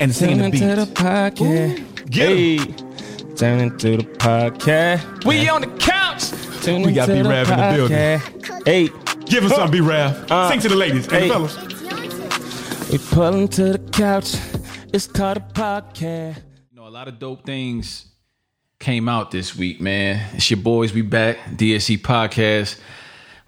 and singing the Turn beat. into the podcast. Get 'em. Hey, turn into the podcast. We on the couch. Turn We got into B-Rav in the building. podcast. Hey, Give us some, B Rav. Uh, Sing to the ladies and hey. the fellas. we pulling to the couch. It's called a podcast. You know, a lot of dope things came out this week, man. It's your boys. We back, DSC podcast.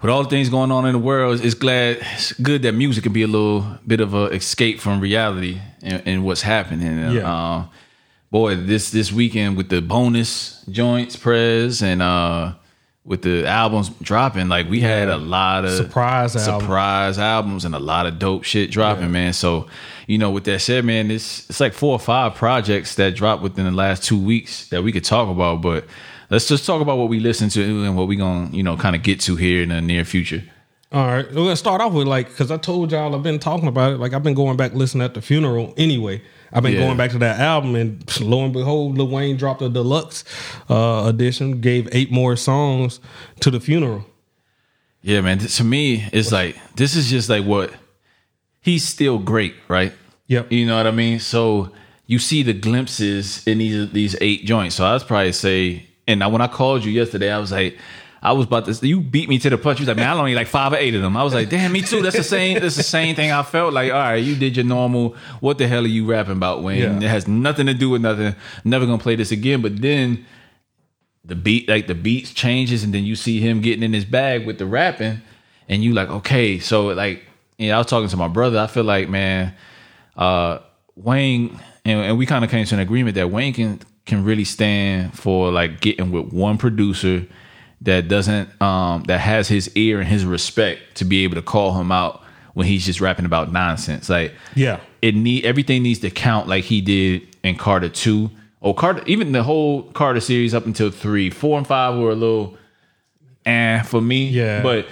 With all the things going on in the world, it's glad, it's good that music can be a little bit of a escape from reality and, and what's happening. Yeah. uh, boy, this this weekend with the bonus joints, press, and uh, with the albums dropping, like we had a lot of Surprise surprise albums and a lot of dope shit dropping, man. So, you know, with that said, man, it's it's like four or five projects that dropped within the last two weeks that we could talk about. But let's just talk about what we listen to and what we gonna, you know, kind of get to here in the near future. All right, we're gonna start off with like because I told y'all I've been talking about it. Like I've been going back listening at the funeral anyway. I've been Yeah. going back to that album, and lo and behold, Lil Wayne dropped a deluxe uh, edition. Gave eight more songs to the funeral. Yeah, man. To me, it's like this is just like what he's still great, right? Yep. You know what I mean? So you see the glimpses in these these eight joints. So I was probably say, and I, when I called you yesterday, I was like, I was about to. You beat me to the punch. You was like, man, I only like five or eight of them. I was like, damn, me too. That's the same. That's the same thing. I felt like, all right, you did your normal. What the hell are you rapping about, Wayne? Yeah. It has nothing to do with nothing. Never gonna play this again. But then the beat like the beats changes and then you see him getting in his bag with the rapping and you like okay so like you know, I was talking to my brother I feel like man uh Wayne and, and we kind of came to an agreement that Wayne can can really stand for like getting with one producer that doesn't um that has his ear and his respect to be able to call him out when he's just rapping about nonsense like Yeah. it need everything needs to count like he did in Carter two or Carter even the whole Carter series up until three, four and five were a little eh for me. Yeah. But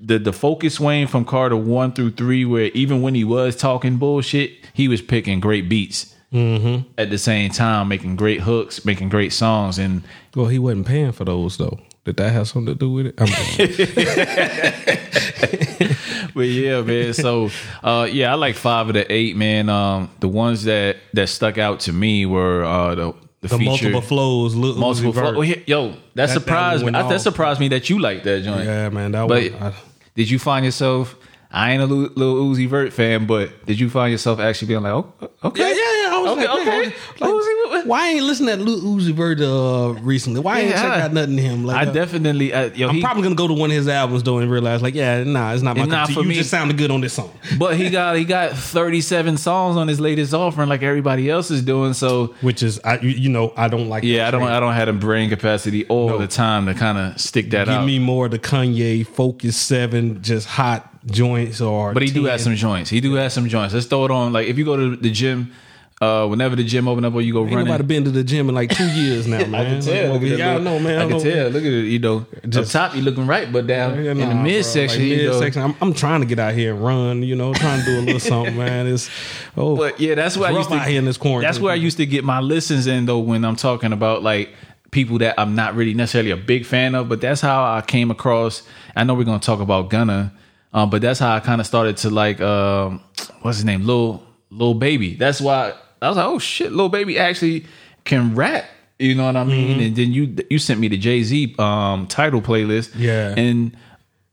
the the focus Wayne from Carter one through three, where even when he was talking bullshit, he was picking great beats. Mm-hmm. At the same time, making great hooks, making great songs, and Well, he wasn't paying for those though. Did that have something to do with it? I'm but yeah, man. So uh, yeah, I like five of the eight, man. Um, the ones that that stuck out to me were uh, the the, the feature, multiple flows. Lil multiple Uzi Vert. Oh, Yo, that, That- that surprised one me. went That surprised me that you like that joint. Yeah, man. That But one. I, did you find yourself? I ain't a little, Lil Uzi Vert fan, but did you find yourself actually being like, oh, okay, Yeah, yeah, yeah. I was okay, like, man, okay. like, Uzi, what- why ain't listening to Lil Uzi Vert uh, recently? Why ain't Yeah. check out nothing to him? Like, I uh, definitely, uh, yo, I'm he, probably gonna go to one of his albums though and realize like, yeah, nah, it's not my It's cup not of tea. for You me. just sounded good on this song. but he got he got 37 songs on his latest offering, like everybody else is doing. So Which is, I you- you know, I don't like. yeah, I don't trend. I don't have the brain capacity all No. the time to kind of stick that out. Give out. me more of the Kanye Focus Seven, just hot joints or. But he do have some joints. He do have some joints. Let's throw it on. Like if you go to the gym, uh, whenever the gym open up or you go Ain't running. nobody been to the gym in like two years now, man. I can tell. Like, y'all know, man. I can don't- tell. Look at it. You know, Just- up top you looking right, but down Yeah, in the nah, midsection, Like, you know. midsection, I'm, I'm trying to get out here and run. You know, trying to do a little something, man. It's oh, But yeah, that's where I used to. out here in this quarantine. That's where I used to get my listens in though when I'm talking about like people that I'm not really necessarily a big fan of. But that's how I came across. I know we're gonna talk about Gunna, um, but that's how I kind of started to like um, what's his name, Lil Lil Baby. That's why I was like, oh shit, little Baby actually can rap. You know what I mean? Mm-hmm. And then you you sent me the Jay Z um, Tidal playlist. Yeah. and.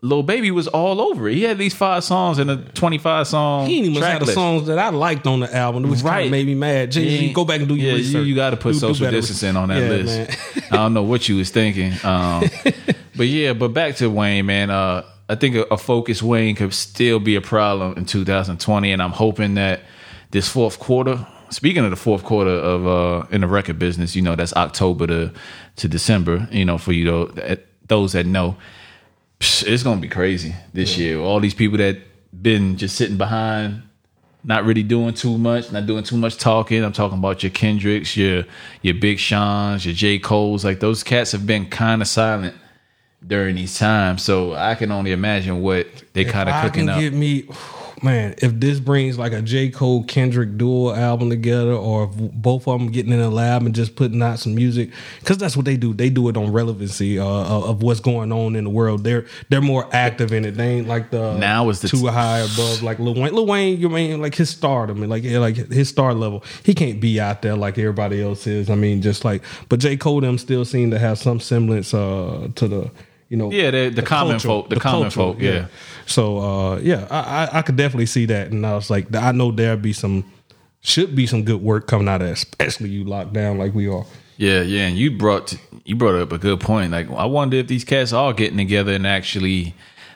Little Baby was all over it. He had these five songs and a 25 song. he even had the songs that I liked on the album, which kind Right. of made me mad. Jay Z, Yeah. go back and do your yeah, research. You, you got to put Do- do social better. distancing on that Yeah, list. I don't know what you was thinking. Um, but yeah, but back to Wayne, man. Uh, I think a, a focused Wayne could still be a problem in 2020, and I'm hoping that this fourth quarter. Speaking of the fourth quarter of uh, in the record business, you know that's October to to December. You know, for you know those that know, it's gonna be crazy this year. All these people that been just sitting behind not really doing too much, not doing too much talking. I'm talking about your Kendricks, your your Big Sean's, your J. Cole's. Like those cats have been kind of silent during these times. So I can only imagine what they kind of I cooking can up. get me, man, if this brings like a J. Cole Kendrick dual album together, or both of them getting in a lab and just putting out some music, because that's what they do. They do it on relevancy uh, of of what's going on in the world. They're they're more active in it. They ain't like the Now is the too t- high above like Lil Wayne. Lil Wayne, you mean like his stardom and like yeah, like his star level. He can't be out there like everybody else is. I mean, just like but J. Cole them still seem to have some semblance uh, to the you know Yeah, the- the common folk- the common folk, yeah. So uh, yeah, I, I I could definitely see that, and I was like, I know there'll be some should be some good work coming out of that, especially you locked down like we are. Yeah, yeah, and you brought you brought up a good point. Like, I wonder if these cats are getting together and actually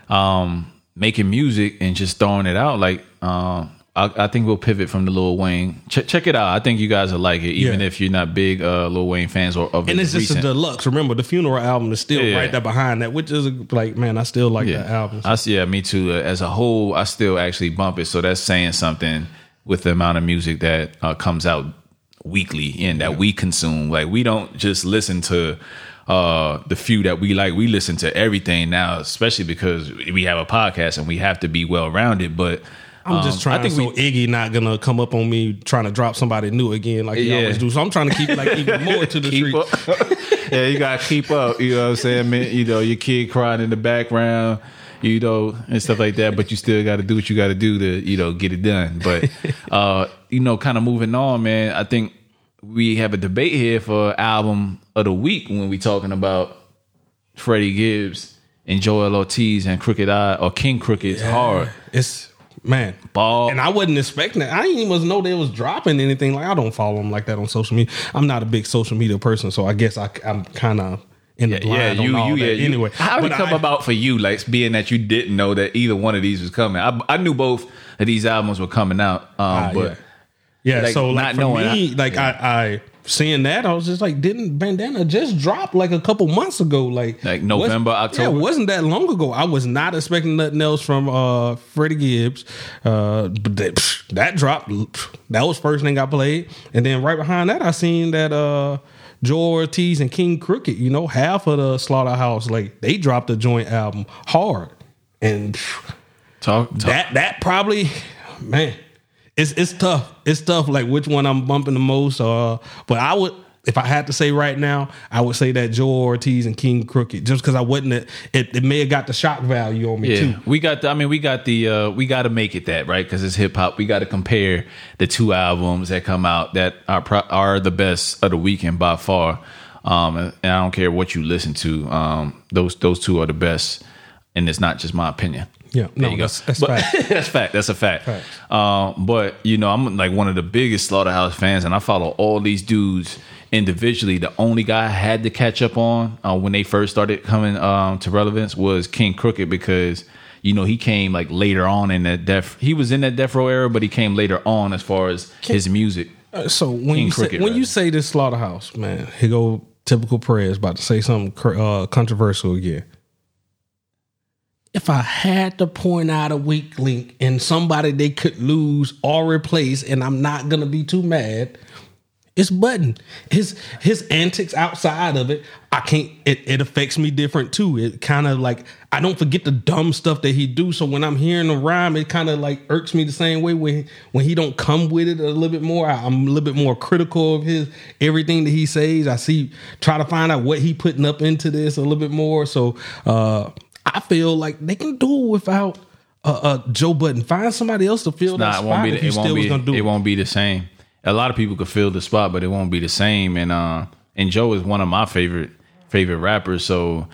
um, making music and just throwing it out. Like, um, I, I think we'll pivot from the Lil Wayne. Check check it out. I think you guys will like it, even Yeah. if you're not big uh, Lil Wayne fans or of And it's just recent. a deluxe. Remember, the funeral album is still Yeah. right there behind that, which is like, man, I still like yeah, that album. I see. Yeah, me too. Uh, As a whole, I still actually bump it. So that's saying something with the amount of music that uh, comes out weekly and that we consume. Like we don't just listen to uh the few that we like we listen to everything now especially because we have a podcast and we have to be well rounded but I'm just um, trying. I think so we Iggy not gonna come up on me trying to drop somebody new again like he Yeah. always do. So I'm trying to keep like even more to the street. yeah, you gotta keep up. You know what I'm saying? Man, you know, your kid crying in the background, you know, and stuff like that. But you still got to do what you got to do to, you know, get it done. But, uh, you know, kind of moving on, man. I think we have a debate here for album of the week when we talking about Freddie Gibbs and Joell Ortiz and Crooked I or King Crooked's hard It's man. ball. And I wasn't expecting it. I didn't even know they was dropping anything. Like I don't follow them like that on social media. I'm not a big social media person, so I guess I, am kind of in the yeah, blind you, on you, that. yeah. You, anyway, how did it come I- about for you? Like being that you didn't know that either one of these was coming. I, I knew both of these albums were coming out, um, Ah, but yeah. Yeah, like, so not like for knowing, me, I- like I, I seeing that, I was just like, didn't Bandana just drop like a couple months ago? Like Like November, October? Yeah, it wasn't that long ago. I was not expecting nothing else from uh Freddie Gibbs. Uh, but that, that dropped. That was first thing I played, and then right behind that, I seen that uh. Joe Ortiz and King Crooked, you know, half of the Slaughterhouse, like they dropped a joint album hard, and talk, talk that that probably man it's it's tough it's tough like which one i'm bumping the most uh but i would if i had to say right now i would say that joe ortiz and king crooked just because i wasn't it, it may have got the shock value on me Yeah, too we got. The, I mean, we got the. Uh, we got to make it that right because it's hip hop. We got to compare the two albums that come out that are pro- are the best of the weekend by far. Um, and, and I don't care what you listen to. Um, those those two are the best, and it's not just my opinion. Yeah, there no, you go. that's- that's But- fact. that's fact. That's a fact. Fact. Um, but you know, I'm like one of the biggest Slaughterhouse fans, and I follow all these dudes individually. The only guy I had to catch up on uh, when they first started coming um, to relevance was King Crooked because you know he came like later on in that death. He was in that death row era, but he came later on as far as his music. Uh, so when King you say, Crooked, when you say this slaughterhouse man he go typical prayers about to say something uh, controversial again if I had to point out a weak link and somebody they could lose or replace, and I'm not gonna be too mad, it's Budden. His his antics outside of it, I can't. It, it affects me different too. It kind of like I don't forget the dumb stuff that he do. So when I'm hearing the rhyme, it kind of like irks me the same way when when he don't come with it a little bit more. I, I'm a little bit more critical of his everything that he says. I see try to find out what he putting up into this a little bit more. So uh I feel like they can do it without uh, uh Joe Budden. Find somebody else to fill that Nah, it spot won't be. The, it won't be. It it. won't be the same. A lot of people could fill the spot, but it won't be the same. And uh, and Joe is one of my favorite favorite rappers. So,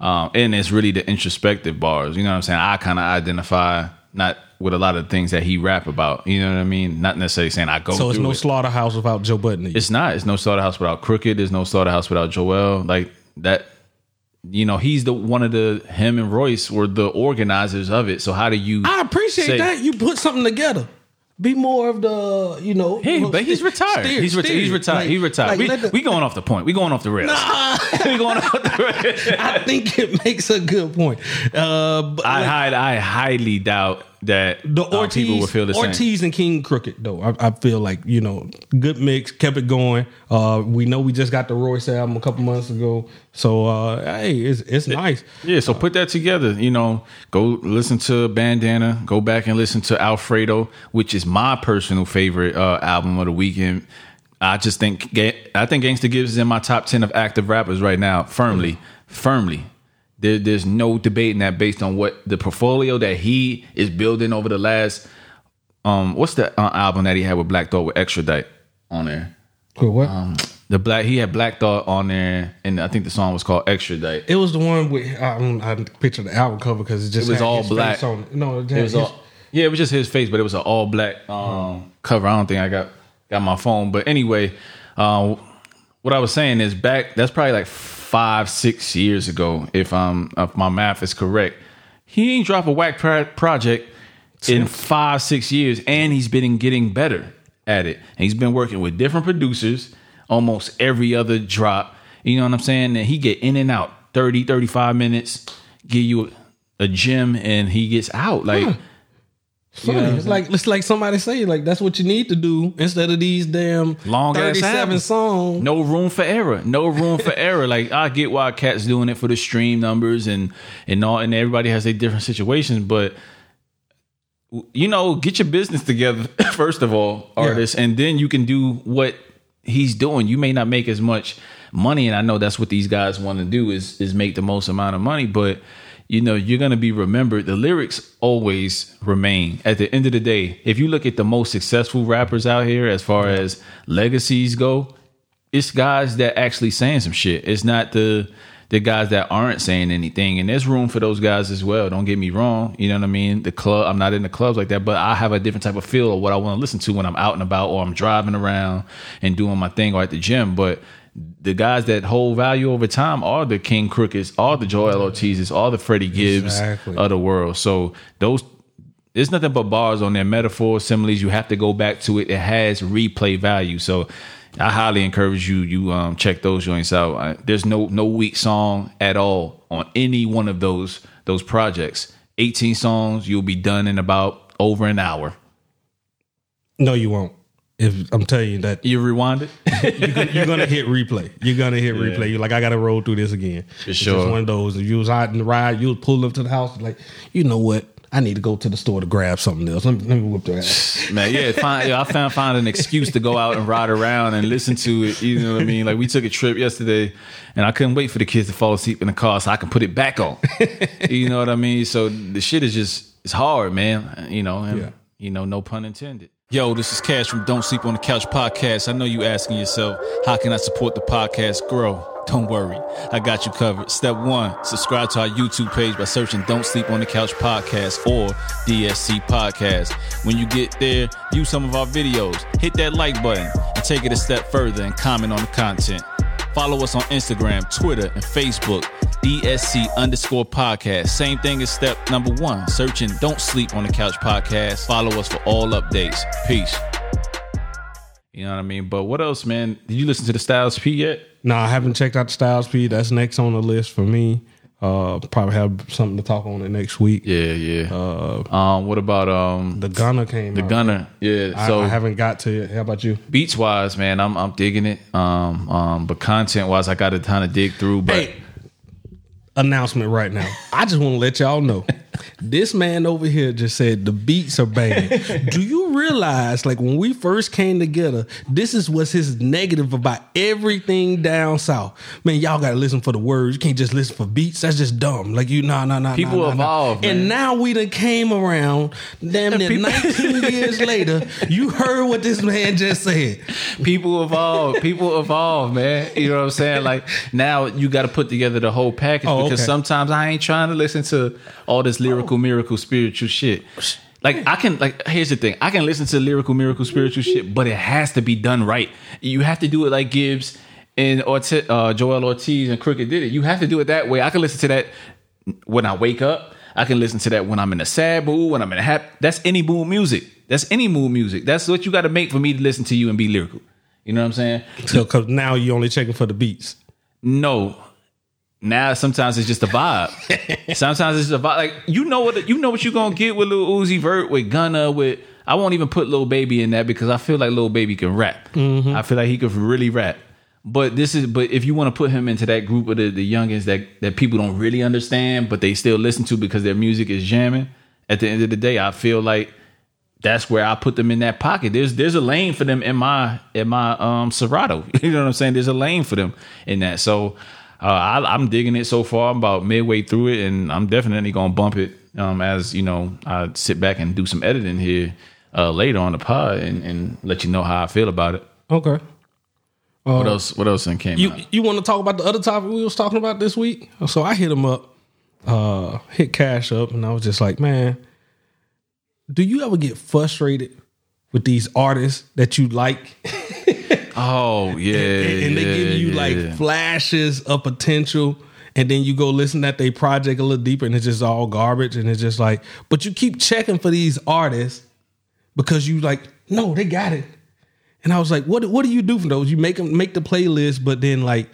um, and it's really the introspective bars. You know what I'm saying? I kind of identify not with a lot of things that he rap about. You know what I mean? Not necessarily saying I go. So it's no it. slaughterhouse without Joe Budden. It's not. It's no slaughterhouse without Crooked. There's no slaughterhouse without Joel. Like that. You know, he's the one of the him and Royce were the organizers of it. So how do you? I appreciate say- that you put something together. Be more of the, you know. Hey, but he's retired. steer- he's, reti- he's retired. Like- he's retired. like, we, the- we going off the point. We going off the rails. Nah. we going off the rails. I think it makes a good point. Uh, but I, like, hi- I highly doubt that The Ortiz, people would feel the same. Ortiz and King Crooked though. I, I feel like you know, good mix, kept it going. Uh, we know we just got the Royce album a couple months ago, so uh, hey, it's it's nice. Yeah, so put that together. You know, go listen to Bandana. Go back and listen to Alfredo, which is my personal favorite uh, album of the weekend. I just think I think Gangsta Gibbs is in my top ten of active rappers right now, firmly, firmly. There, there's no debating that based on what the portfolio that he is building over the last. Um, what's the uh, album that he had with Black Thought with Extradite on there? Cool, what? Um, the black he had Black Thought on there, and I think the song was called Extradite. it was the one with I, don't- I picture the album cover because it just It was all black. On it. No, it, It was his- all, yeah, it was just his face, but it was an all black um, cover. I don't think I got got my phone, but anyway, uh, what I was saying is back. That's probably like five, six years ago, if um if my math is correct. He ain't drop a whack pro- project in five, six years, and he's been getting better at it. And he's been working with different producers almost every other drop. You know what I'm saying? And he get in and out 30, 35 minutes, give you a gym, and he gets out. Like Funny. know it's like it's like somebody say like that's what you need to do instead of these damn Long ass thirty seven songs. no room for error. No room for error. Like I get why cats doing it for the stream numbers and and all, and everybody has their different situations, but you know, get your business together first of all, artists, and then you can do what he's doing. You may not make as much money, and I know that's what these guys want to do is is make the most amount of money, but you know, you're gonna be remembered. The lyrics always remain. At the end of the day, if you look at the most successful rappers out here as far as legacies go, it's guys that actually saying some shit. It's not the the guys that aren't saying anything. And there's room for those guys as well. Don't get me wrong. You know what I mean? The club, I'm not in the clubs like that, but I have a different type of feel of what I want to listen to when I'm out and about or I'm driving around and doing my thing or at the gym. But the guys that hold value over time are the King Crookeds, are the Joell Ortizes, all the Freddie Gibbs Exactly. of the world. So those there's nothing but bars on there, metaphors, similes. You have to go back to it. It has replay value. So I highly encourage you you um, check those joints out. I, there's no no weak song at all on any one of those those projects. 18 songs, you'll be done in about over an hour. No, you won't. If I'm telling you that You rewind it. you're gonna, you're gonna hit replay. You're gonna hit replay. You're like, I gotta roll through this again. it's sure. just one of those. If you was out in the ride, you was pulling up to the house, like, you know what? I need to go to the store to grab something else. Let me, let me whip their ass. Man, yeah, find, yeah, I found find an excuse to go out and ride around and listen to it. You know what I mean? Like we took a trip yesterday, and I couldn't wait for the kids to fall asleep in the car so I can put it back on. you know what I mean? So the shit is just it's hard, man. You know, and Yeah. you know, no pun intended. Yo, this is Cash from Don't Sleep on the Couch podcast. I know you asking yourself, how can I support the podcast grow? Don't worry, I got you covered. Step one, subscribe to our YouTube page by searching Don't Sleep on the Couch podcast or DSC podcast. When you get there, view some of our videos, hit that like button, and take it a step further and comment on the content. Follow us on Instagram, Twitter, and Facebook, DSC underscore podcast. Same thing as step number one, searching Don't Sleep on the Couch podcast. Follow us for all updates. Peace. You know what I mean? But what else, man? Did you listen to the Styles P yet? No, I haven't checked out the Styles P. That's next on the list for me. Uh, probably have something to talk on it next week. Yeah, yeah. Uh, um, what about um The Gunna came. the out. Gunna? Yeah. I, So I haven't got to it. How about you? beats wise, man, I'm I'm digging it. Um, um, but content wise, I got to kind of dig through. But Hey, announcement right now. I just want to let y'all know. This man over here just said the beats are banging. Do you realize, like when we first came together, this is what's his negative about everything down south. Man, y'all gotta listen for the words. You can't just listen for beats. That's just dumb. Like you, nah, nah, nah. People nah, nah, nah. evolve, and now we done came around. Damn near People- 19 years later, you heard what this man just said. people evolve. People evolve, man. You know what I'm saying? Like now you got to put together the whole package Oh, because okay. sometimes I ain't trying to listen to all this lyrical, miracle, spiritual shit. Like I can like here's the thing. I can listen to lyrical, miracle, spiritual shit, but it has to be done right. You have to do it like Gibbs and Ortiz, uh, Joell Ortiz and Crooked did it. You have to do it that way. I can listen to that when I wake up. I can listen to that when I'm in a sad mood, when I'm in a happy. That's any mood music. That's any mood music. That's what you got to make for me to listen to you and be lyrical. You know what I'm saying? So, cause now you only checking for the beats. No. Now sometimes it's just a vibe. sometimes it's just a vibe. Like you know what you know what you're gonna get with Lil Uzi Vert, with Gunna, with I won't even put Lil Baby in that because I feel like Lil Baby can rap. I feel like he could really rap. But this is but if you want to put him into that group of the, the youngins that that people don't really understand, but they still listen to because their music is jamming. At the end of the day, I feel like that's where I put them in that pocket. There's there's a lane for them in my in my um Serato. You know what I'm saying? There's a lane for them in that. So uh, I, I'm digging it so far. I'm about midway through it, and I'm definitely gonna bump it um, as you know I sit back and do some editing here uh, later on the pod and, and let you know how I feel about it. Okay. What else? What else then came You out? you want to talk about the other topic we was talking about this week? So I hit him up, uh, hit Cash up, and I was just like, man, do you ever get frustrated with these artists that you like, Oh yeah, and they give you yeah, like yeah. flashes of potential? And then you go listen at their project a little deeper, and it's just all garbage. And it's just like, but you keep checking for these artists because you like, no, they got it. And I was like, what what do you do for those? You make them make the playlist, but then like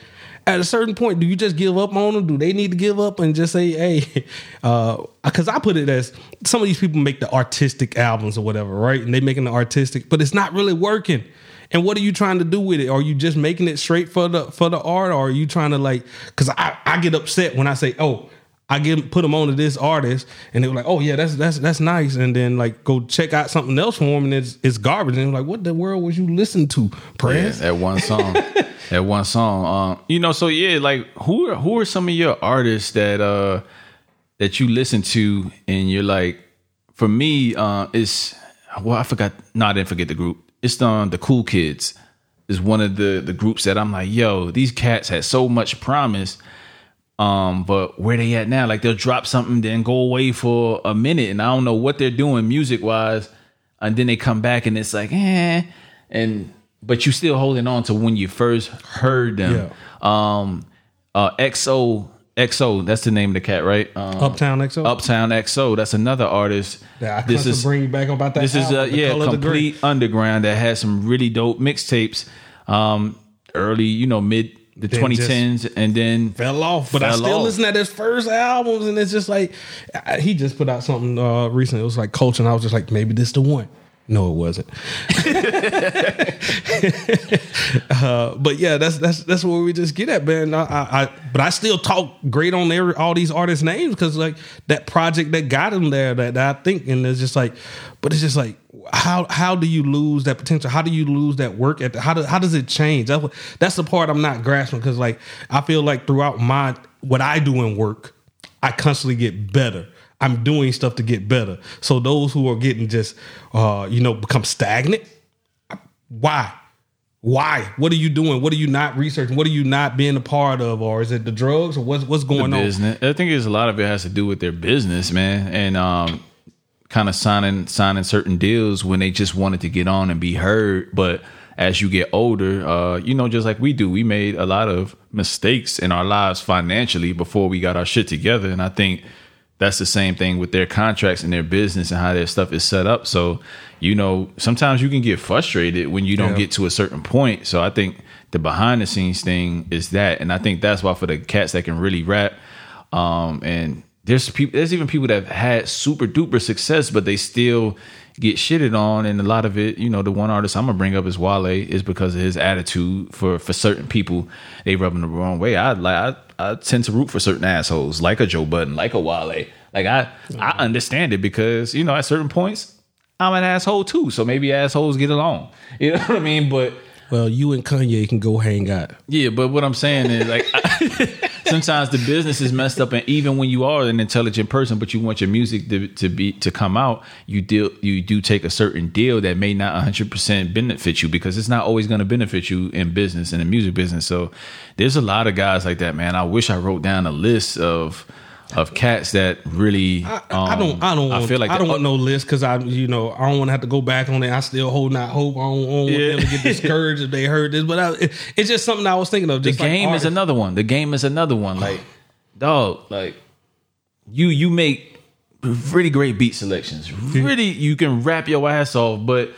at a certain point, do you just give up on them? Do they need to give up and just say, hey, uh, because I put it as some of these people make the artistic albums or whatever, right? And they making the artistic, but it's not really working. And what are you trying to do with it? Are you just making it straight for the for the art, or are you trying to like? Because I I get upset when I say, oh, I get put them on to this artist, and they were like, "Oh yeah, that's that's that's nice," and then like go check out something else for them, and it's it's garbage. And like, "What the world was you listening to, Yeah, Press?" that one song. that one song. Um, you know, so yeah, like who are who are some of your artists that uh that you listen to and you're like, for me, uh, it's well, I forgot. No, I didn't forget the group. It's the the Cool Kids. Is one of the the groups that I'm like, yo, these cats had so much promise. Um, but where they at now? Like they'll drop something, then go away for a minute, and I don't know what they're doing music wise, and then they come back and it's like, eh, and but you still holding on to when you first heard them. Um, uh, XO XO, that's the name of the cat, right? Um, Uptown XO. Uptown XO, that's another artist. Yeah, I this is bring you back about that. this is album, uh, The yeah Color of the Gray. complete underground that has some really dope mixtapes. Um, early, you know, mid the 2010s, and then fell off. But I still off. listen at his first albums, and it's just like I- he just put out something uh, recently. It was like Culture, and I was just like, maybe this the one. No, it wasn't. uh, but yeah, that's that's that's where we just get at, man. I, I, I but I still talk great on every, all these artists' names because like that project that got him there, that, that I think, and it's just like, but it's just like, how how do you lose that potential? How do you lose that work? At how how does it change? That's that's the part I'm not grasping because like I feel like throughout my what I do in work, I constantly get better. I'm doing stuff to get better. So those who are getting just, uh, you know, become stagnant. Why? Why? What are you doing? What are you not researching? What are you not being a part of? Or is it the drugs or what's what's going on? business. I think it's a lot of it has to do with their business, man, and um, kind of signing signing certain deals when they just wanted to get on and be heard. But as you get older, uh, you know, just like we do, we made a lot of mistakes in our lives financially before we got our shit together, and I think that's the same thing with their contracts and their business and how their stuff is set up. So, you know, sometimes you can get frustrated when you don't Yeah. get to a certain point. So I think the behind the scenes thing is that, and I think that's why for the cats that can really rap, um, and there's people, there's even people that have had super duper success, but they still get shitted on, and a lot of it, you know, the one artist I'm gonna bring up is Wale, is because of his attitude for for certain people, they rub him the wrong way. I like I, I tend to root for certain assholes, like a Joe Budden, like a Wale. Like I I understand it because you know at certain points I'm an asshole too, so maybe assholes get along. You know what I mean? But Well, you and Kanye can go hang out. yeah, but what I'm saying is like sometimes the business is messed up, and even when you are an intelligent person, but you want your music to, to be to come out, you deal you do take a certain deal that may not 100 percent benefit you because it's not always going to benefit you in business in the music business. So there's a lot of guys like that, man. I wish I wrote down a list of of cats that really. I, I don't. I don't. Um, want, I feel like I don't the- want no list because I, you know, I don't want to have to go back on it. I still hold not hope. I don't, I don't want them to get discouraged if they heard this. But I, it, it's just something I was thinking of. the Just like game is another one. The game is another one. Like, dog, like you you make really great beat selections. Really, you can rap your ass off, but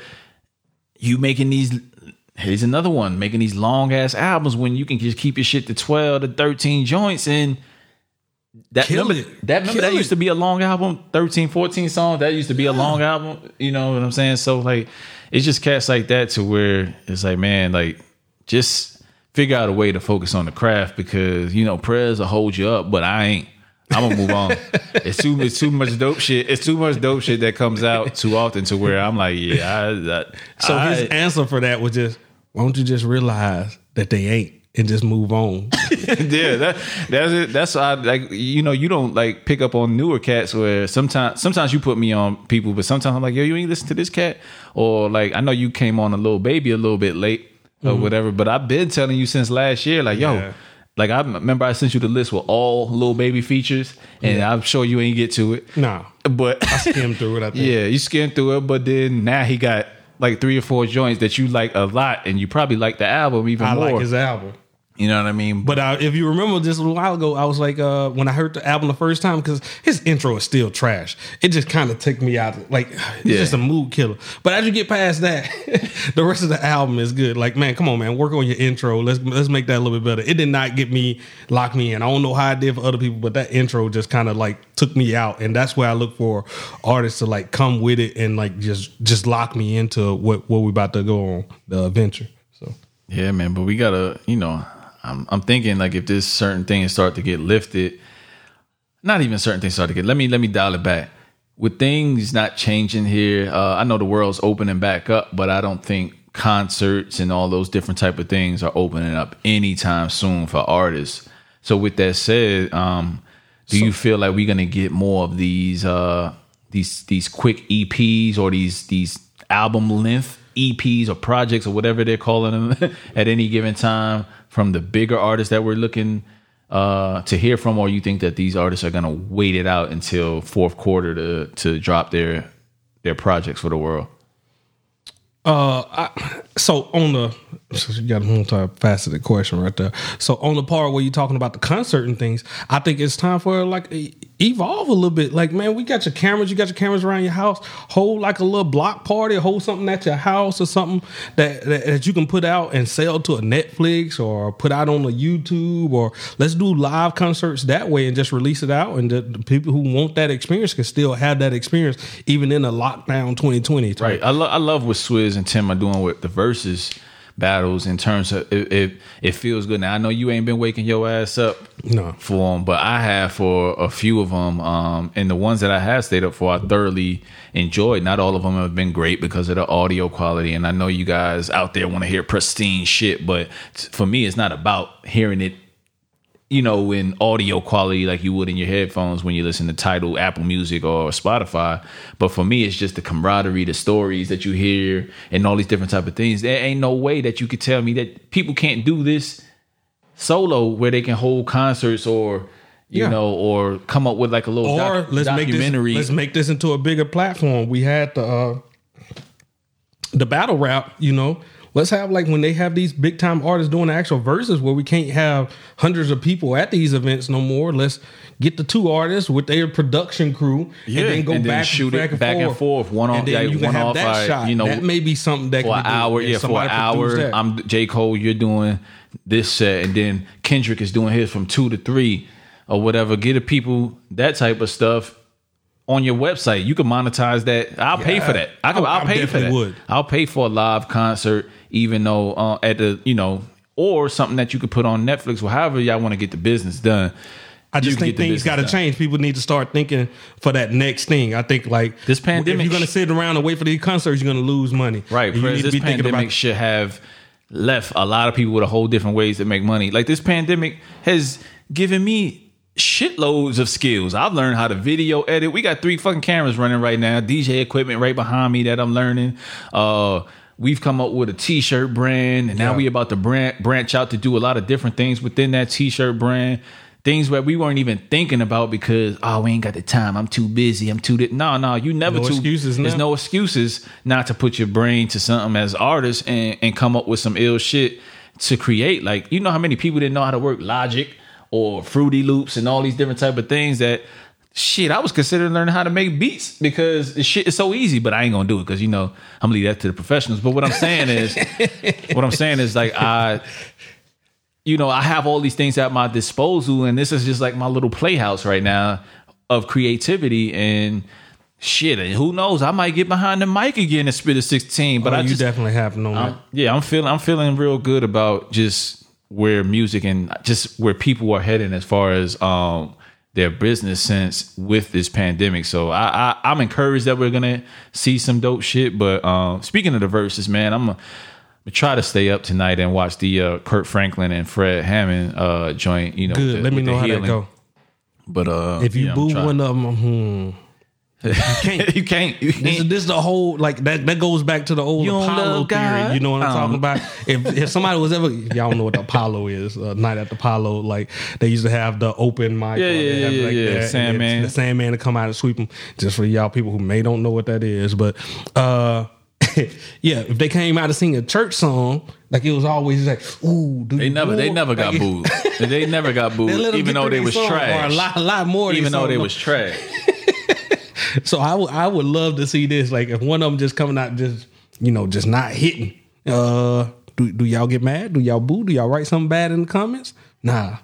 you making these here's another one making these long ass albums when you can just keep your shit to 12 to 13 joints and that Kill it. that remember Kill that used to be a long album 13 14 songs that used to be a long album you know what i'm saying? So like it's just cats like that to where it's like man like just figure out a way to focus on the craft because you know prayers will hold you up but i ain't. I'm gonna move on. It's too it's too much dope shit. It's too much dope shit that comes out too often to where i'm like yeah I, that, So I, his answer for that was just, why don't you just realize that they ain't and just move on? yeah, that that's it. That's why, I, like you know, you don't like pick up on newer cats where sometimes sometimes you put me on people, but sometimes I'm like, yo, you ain't listen to this cat, or like I know you came on a little baby a little bit late or mm-hmm. whatever, but I've been telling you since last year, like, yo. Yeah. Like I remember, I sent you the list with all little baby features, and I'm sure you ain't get to it. nah, But I skimmed through it. I think. yeah, you skimmed through it, but then now he got like three or four joints that you like a lot, and you probably like the album even I more. I like his album. You know what I mean? But uh, if you remember just a little while ago, I was like, uh, when I heard the album the first time, because his intro is still trash. It just kind of took me out. Like, it's Yeah. just a mood killer. But as you get past that, the rest of the album is good. Like, man, come on, man, work on your intro. Let's let's make that a little bit better. It did not get me lock me in. I don't know how I did for other people, but that intro just kind of like took me out, and that's where I look for artists to like come with it and like just just lock me into what what we about to go on the adventure. So. Yeah, man, but we gotta, you know, I'm I'm thinking like if this certain things start to get lifted, not even certain things start to get. Let me let me dial it back. With things not changing here, uh, I know the world's opening back up, but I don't think concerts and all those different type of things are opening up anytime soon for artists. So with that said, um, do you feel like we're gonna get more of these uh, these these quick EPs or these these album length EPs or projects or whatever they're calling them at any given time from the bigger artists that we're looking uh, to hear from, or you think that these artists are gonna wait it out until fourth quarter to to drop their their projects for the world? Uh, I, so on the so you got a multifaceted question right there. So on the part where you're talking about the concert and things, I think it's time for like evolve a little bit. Like man, we got your cameras, you got your cameras around your house. Hold like a little block party, hold something at your house or something that, that that you can put out and sell to a Netflix or put out on a YouTube or let's do live concerts that way and just release it out and the, the people who want that experience can still have that experience even in a lockdown 2020. Right. I, lo- I love what Swizz and Tim are doing with the Verzuz battles in terms of it, it, it feels good. Now, I know you ain't been waking your ass up No. for them, but I have for a few of them. Um, and the ones that I have stayed up for, I thoroughly enjoyed. Not all of them have been great because of the audio quality. And I know you guys out there want to hear pristine shit, but for me, it's not about hearing it you know, in audio quality like you would in your headphones when you listen to Tidal, Apple Music, or Spotify. But for me, it's just the camaraderie, the stories that you hear, and all these different type of things. There ain't no way that you could tell me that people can't do this solo, where they can hold concerts or you Yeah. know, or come up with like a little or doc- let's make this documentary. let's make this into a bigger platform. We had the uh, the battle rap, you know. Let's have like when they have these big time artists doing the actual verses where we can't have hundreds of people at these events no more. Let's get the two artists with their production crew Yeah, and then go and then back shoot it back and back and forth. one on- and then like, you can one have off, that shot. you know, that may be something that for can an hour. Yeah, for an hour. that. I'm J Cole. You're doing this set, and then Kendrick is doing his from two to three or whatever. Get the people that type of stuff on your website. You can monetize that. I'll pay for that. I can, I- I'll I pay for that. would. I'll pay for a live concert, even though uh, at the you know. Or something that you could put on Netflix, or however y'all want to get the business done. I just think things got to change. People need to start thinking for that next thing. I think like This pandemic If you're going to sit around and wait for these concerts, you're going to lose money. Right, you Prez, need to this pandemic should have left a lot of people with a whole different ways to make money. Like this pandemic has given me shitloads of skills. I've learned how to video edit. We got three fucking cameras running right now, DJ equipment right behind me that I'm learning. Uh We've come up with a t-shirt brand, and now Yeah. we about to branch, branch out to do a lot of different things within that t-shirt brand. Things that we weren't even thinking about because oh we ain't got the time. I'm too busy. I'm too. Di-. No, no, you never No too. excuses There's no excuses not to put your brain to something as artists and, and come up with some ill shit to create. Like you know how many people didn't know how to work Logic or Fruity Loops and all these different type of things that shit, I was considering learning how to make beats because the shit is so easy, but I ain't gonna do it because you know I'm gonna leave that to the professionals. But what I'm saying is, what I'm saying is like I, you know, I have all these things at my disposal, and this is just like my little playhouse right now of creativity and shit. And who knows, I might get behind the mic again and spit a 16. But But I you just, definitely have no. I'm- yeah, I'm feeling I'm feeling real good about just where music and just where people are heading as far as um their business sense with this pandemic. So I, I I'm encouraged that we're gonna see some dope shit. But um speaking of the Verzuz, man, I'm gonna try to stay up tonight and watch the uh, Kirk Franklin and Fred Hammond uh joint. You know, Good. the- Let me know how that healing. go. But uh, If you boo one of them, hmm. you can't. You can't. This is, this is the whole like that. That goes back to the old You Apollo theory. You know what I'm Um. talking about? If if somebody was ever y'all know what the Apollo is, uh, night at the Apollo, like they used to have the open mic. Yeah, yeah, yeah, like yeah, that, Sandman. The Sandman to come out and sweep them. Just for y'all people who may don't know what that is, but uh, yeah, if they came out to sing a church song, like it was always like, ooh, do They never, they never got like, booed. They never got booed, They let 'em even though they was trash. a lot, a lot more. even though they was trash. So I would I would love to see this. Like if one of them just coming out just you know just not hitting. Uh, do do y'all get mad? Do y'all boo? Do y'all write something bad in the comments? Nah,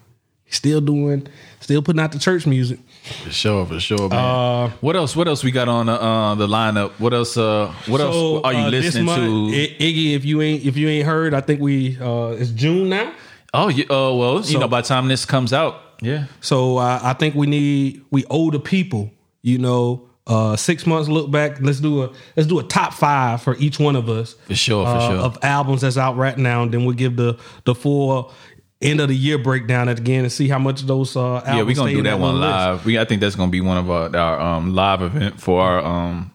still doing, still putting out the church music. For sure, for sure, man. what else? What else we got on the uh, the lineup? What else? Uh, what else are you uh, listening month, to? I- Iggy, if you ain't if you ain't heard, I think we uh it's June now. oh, yeah, uh, well, you know, by the time this comes out, yeah, So uh, I think we need we owe the people, you know, uh, six months look back. Let's do a let's do a top five for each one of us. For sure, for uh, sure. Of albums that's out right now, and then we'll give the the full end of the year breakdown at again and see how much those uh albums yeah, we're gonna do in that one list. live. We, I think that's gonna be one of our, our um, live event for our um.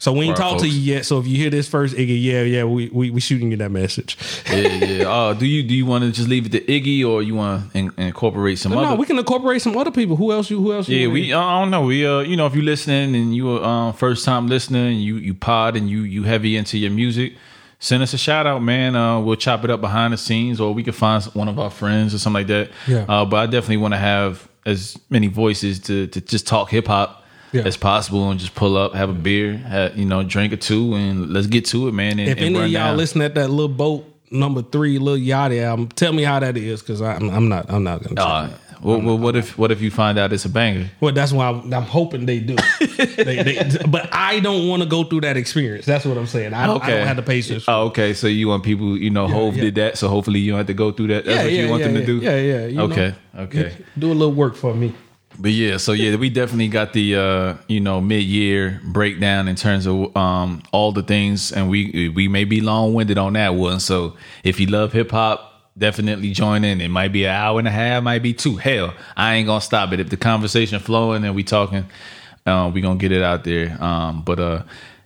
So we ain't talked to you yet. So if you hear this first, Iggy, yeah, yeah, we we, we shooting you that message. Yeah, yeah. Uh, do you do you want to just leave it to Iggy or you want to in, incorporate some no, other? we can incorporate some other people. Who else? You who else? Yeah, wanna we. hear? I don't know. We, uh, you know, if you listening and you a um, first time listening, and you you pod and you you heavy into your music, send us a shout out, man. Uh, we'll chop it up behind the scenes, or we can find one of our friends or something like that. Yeah. Uh, but I definitely want to have as many voices to to just talk hip hop. Yeah. As possible, and just pull up, have a beer, have, you know, drink or two, and let's get to it, man. And, if and any of y'all down. listen at that little boat number three, little Yachty album, tell me how that is because I'm I'm not I'm not gonna. Uh, well, well, what if what if you find out it's a banger? Well, that's why I'm, I'm hoping they do. they, they, but I don't want to go through that experience. That's what I'm saying. I, I don't have the patience. Oh, okay. So you want people, you know, Hove yeah. did that, so hopefully you don't have to go through that. That's yeah, what yeah, you want yeah, them to yeah. do. Yeah, yeah. okay, know. okay. Do a little work for me. But yeah, so yeah, we definitely got the uh, you know mid year breakdown in terms of um all the things, and we we may be long winded on that one. So if you love hip hop, definitely join in. It might be an hour and a half, might be two. Hell, I ain't gonna stop it if the conversation flowing and we talking. Uh, we gonna get it out there. Um, but uh,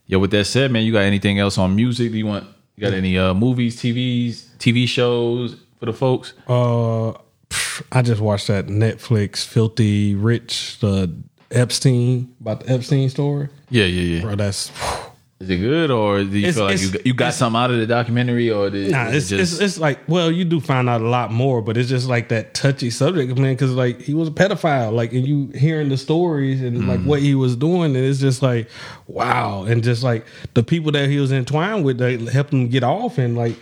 yeah, with that said, man, you got anything else on music? Do you want? You got any uh movies, TVs, TV shows for the folks? Uh, I just watched that Netflix Filthy Rich, the Epstein about the Epstein story. Yeah, yeah, yeah. Bro, that's Is it good, or do you It's- feel like you got, you got something out of the documentary, or did, Nah, it's, it it's just it's like well, you do find out a lot more, but it's just like that touchy subject, man. Because like he was a pedophile, like, and you hearing the stories and like mm. what he was doing, and it's just like wow, and just like the people that he was entwined with, they helped him get off, and like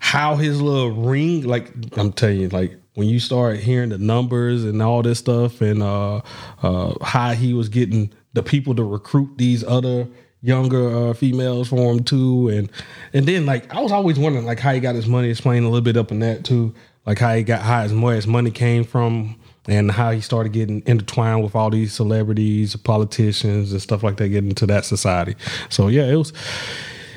how his little ring, like I'm telling you, like when you start hearing the numbers and all this stuff, and uh, uh, how he was getting the people to recruit these other younger uh, females for him too, and and then like I was always wondering like how he got his money. Explain a little bit up in that too, like how he got how his his money came from, and how he started getting intertwined with all these celebrities, politicians, and stuff like that, getting into that society. So yeah, it was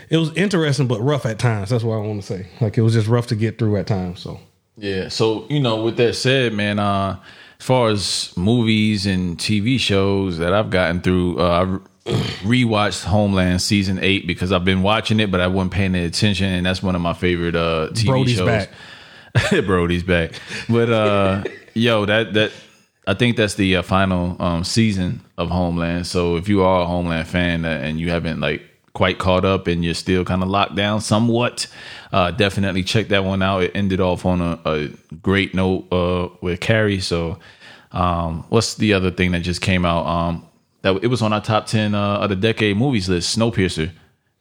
it was interesting but rough at times. That's what I want to say. Like it was just rough to get through at times. So yeah? So you know, with that said, man, uh, as far as movies and TV shows that I've gotten through, uh, I rewatched Homeland season eight because I've been watching it, but I wasn't paying any attention, and that's one of my favorite uh, TV Brody's shows. back. Brody's back. But uh yo, that that I think that's the uh, final um season of Homeland. So if you are a Homeland fan uh, and you haven't like quite caught up and you're still kind of locked down somewhat, uh definitely check that one out. It ended off on a, a great note uh with Carrie. So um, what's the other thing that just came out? Um, that it was on our top ten uh, of the decade movies list. Snowpiercer.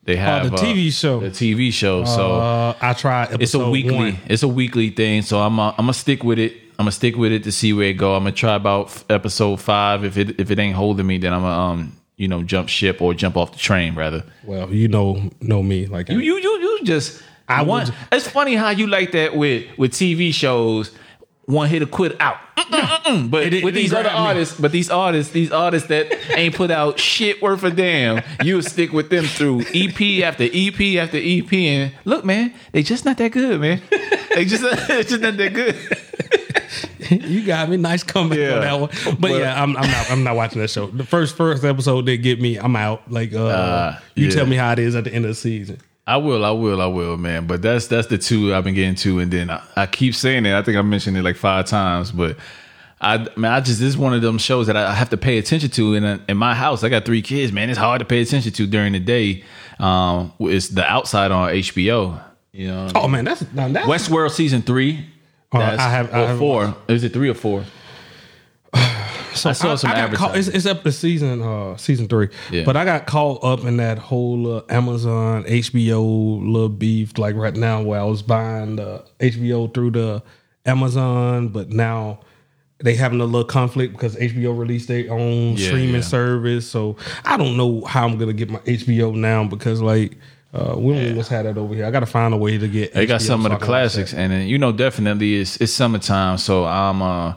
They have Oh, the TV show. The TV show. So Uh, I tried. it's a weekly. one. It's a weekly thing. So I'm uh, I'm gonna stick with it. I'm gonna stick with it to see where it go. I'm gonna try about f- episode five. If it if it ain't holding me, then I'm gonna um you know jump ship or jump off the train rather. Well, you know, know me like You you you, you just I I want. would- It's funny how you like that with with TV shows. One hit a quit out, but It with it these other grab me. artists, but these artists, these artists that ain't put out shit worth a damn, you stick with them through EP after EP after EP. And look, man, they just not that good, man. They just just not that good. you got me. Nice comeback Yeah. on that one. But, But- yeah, I'm, I'm not. I'm not watching that show. The first first episode did get me. I'm out. Like, uh, Uh, you yeah. tell me how it is at the end of the season. I will, I will, I will, man. But that's that's the two I've been getting to, and then I, I keep saying it. I think I mentioned it like five times, but I man, I just this is one of them shows that I have to pay attention to. In in my house, I got three kids, man. It's hard to pay attention to during the day. Um, it's the Outside on HBO. You know, Oh man, that's that's Westworld season three. That's- I have- I or haven't four. Is it three or four? So I saw some got caught, it's, it's up to season uh season three. Yeah. But I got caught up in that whole uh, Amazon HBO little beef like right now where I was buying the HBO through the Amazon, but now they having a little conflict because HBO released their own Yeah, streaming yeah. service. So I don't know how I'm gonna get my HBO now because like uh, we don't just have that over here. I got to find a way to get. They got some of the classics, that. and then, you know, definitely it's it's summertime, so I'm uh,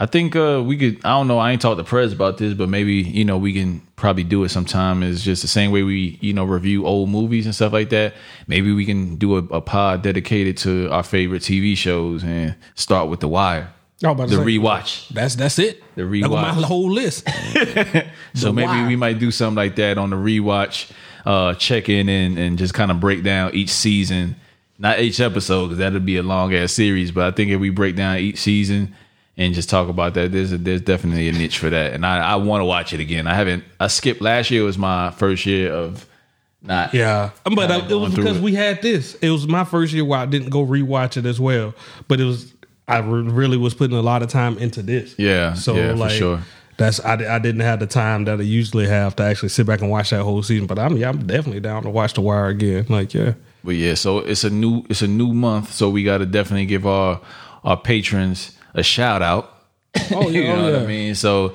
I think uh, we could. I don't know. I ain't talked to Prez about this, but maybe you know we can probably do it sometime. Is just the same way we you know review old movies and stuff like that. Maybe we can do a, a pod dedicated to our favorite TV shows and start with The Wire, was the say, rewatch. That's that's it. The That was my whole list. So maybe Wire. we might do something like that on the rewatch, uh, check in and, and just kind of break down each season, not each episode because that'd be a long ass series. But I think if we break down each season and just talk about that, there's a, there's definitely a niche for that, and I, I want to watch it again. I haven't. I skipped last year was my first year of not. Yeah, but kinda uh, it was because it. we had this. It was my first year where I didn't go rewatch it as well. But it was I really was putting a lot of time into this. Yeah, so yeah, for like sure. That's I, I didn't have the time that I usually have to actually sit back and watch that whole season. But I'm yeah, I'm definitely down to watch The Wire again. Like yeah, But yeah, so it's a new it's a new month, so we got to definitely give our our patrons a shout out. oh you know what I mean? So,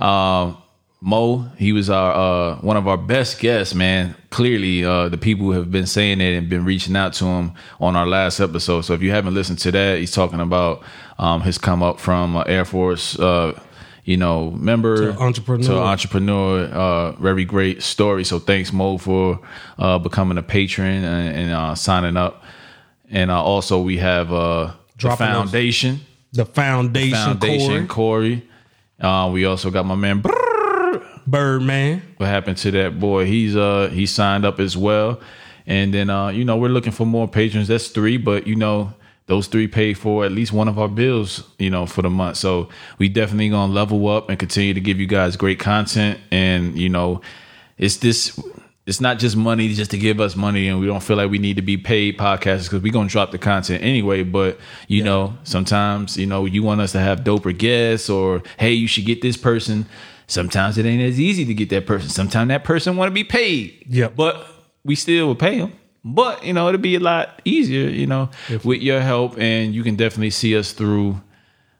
um, Mo, he was our uh, one of our best guests, man. Clearly, uh, the people have been saying it and been reaching out to him on our last episode. So, if you haven't listened to that, he's talking about um, his come up from uh, Air Force, uh, you know, member To entrepreneur. to entrepreneur. Uh, very great story. So, thanks Mo for uh, becoming a patron and, and uh, signing up. And uh, also, we have uh, the Dropping those- foundation. The foundation, Foundation, Corey, Corey. Uh, we also got my man. Birdman. What happened to that boy? He's uh he signed up as well, and then uh you know we're looking for more patrons. That's three, but you know those three pay for at least one of our bills. You know for the month, so we definitely gonna level up and continue to give you guys great content. And you know it's this. It's not just money just to give us money, and we don't feel like we need to be paid podcasters because we're gonna drop the content anyway. But you know, sometimes you know you want us to have doper guests, or hey, you should get this person. Sometimes it ain't as easy to get that person. Sometimes that person want to be paid. Yeah, but we still will pay them. But you know, it'll be a lot easier, you know, with your help, and you can definitely see us through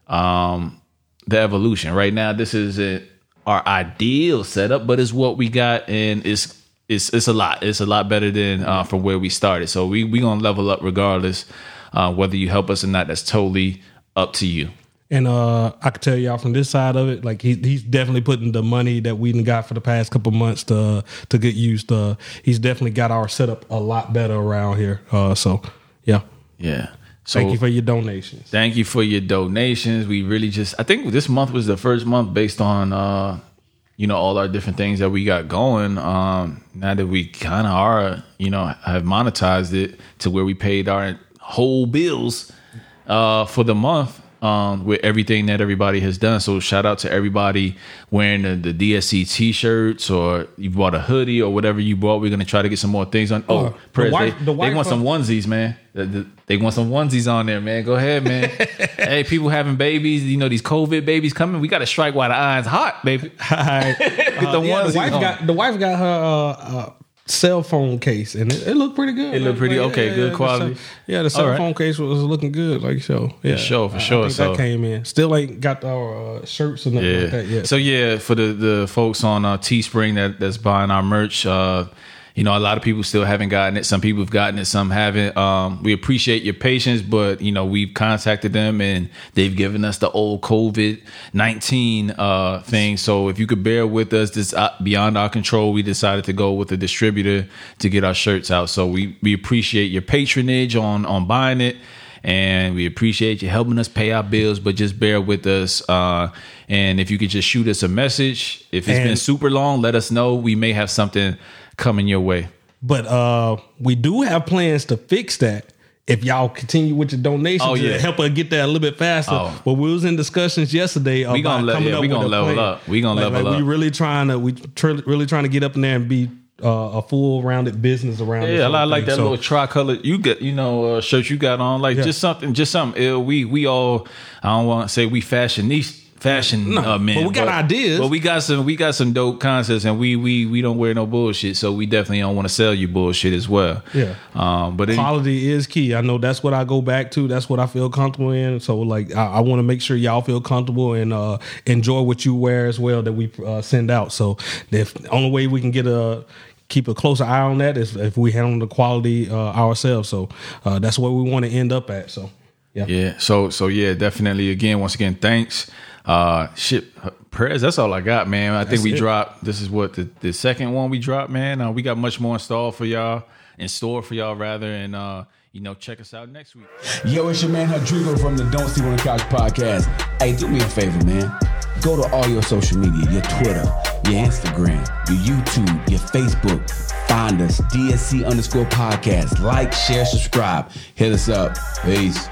um, the evolution. Right now, this is a, our ideal setup, but it's what we got, and it's it's it's a lot. It's a lot better than uh, from where we started. So we we gonna level up regardless, uh, whether you help us or not. That's totally up to you. And uh, I can tell y'all from this side of it, like he, he's definitely putting the money that we got for the past couple months to to get used. Uh, he's definitely got our setup a lot better around here. Uh, so yeah, Yeah. So thank you for your donations. Thank you for your donations. We really just I think this month was the first month based on uh you know all our different things that we got going. Um now that we kind of are, you know, have monetized it to where we paid our whole bills uh for the month. Um, with everything that everybody has done. So shout out to everybody wearing the, the DSC t-shirts or you bought a hoodie or whatever you bought. We're gonna try to get some more things on. Oh, Uh, the wife- they, the they want some onesies, man. The- the- They want some onesies on there, man. Go ahead, man. hey, people having babies, you know these COVID babies coming. We got to strike while the iron's hot, baby. Alright. Get the Uh, yeah, the wife on. got the wife got her uh, uh, cell phone case, and it, it looked pretty good. It looked pretty- okay, good the quality. cell- yeah, the cell right. phone case was looking good, like so. Yeah, sure, for I- I sure, think so- that came in. Still ain't got our uh, shirts and nothing Yeah. like that yet. So yeah, for the the folks on uh, Teespring that that's buying our merch, uh, you know, a lot of people still haven't gotten it. Some people have gotten it, some haven't. Um, we appreciate your patience, but you know, we've contacted them and they've given us the old COVID nineteen uh, thing. So if you could bear with us, this uh, beyond our control. We decided to go with a distributor to get our shirts out. So we we appreciate your patronage on on buying it and we appreciate you helping us pay our bills but just bear with us uh, and if you could just shoot us a message if it's And- been super long let us know we may have something coming your way But uh, we do have plans to fix that. If y'all continue with your donations Oh, to help us get there a little bit faster. Oh. But we was in discussions yesterday about We gonna le- coming yeah, up we gonna level plan. up. We gonna Like- level like We up. really trying to we tr- really trying to get up in there and be uh, a full rounded business around. yeah, I like that So- little tricolor you get, you know, uh, shirt you got on. Like Yeah. just something, just something. ill. we we all, I don't want to say we fashionista, fashion No, uh, men, but we got ideas. But we got some, we got some dope concepts, and we we we don't wear no bullshit. So we definitely don't want to sell you bullshit as well. Yeah. Um, but quality is key. I know that's what I go back to. That's what I feel comfortable in. So like I, I want to make sure y'all feel comfortable and uh, enjoy what you wear as well that we uh, send out. So the only way we can get a keep a closer eye on that is if we handle the quality uh, ourselves. So uh, that's where we want to end up at. So yeah. Yeah. So so yeah, definitely. Again, once again, thanks. Uh, shit, prayers. That's all I got, man. I think we it. dropped. This is what the, the second one we dropped, man. Uh, we got much more installed for y'all, in store for y'all rather, and uh, you know, check us out next week. Yo, it's your man Rodrigo from the Don't Sleep on the Couch podcast. Hey, do me a favor, man. Go to all your social media, your Twitter, your Instagram, your YouTube, your Facebook. Find us, DSC underscore podcast. Like, share, subscribe. Hit us up. Peace.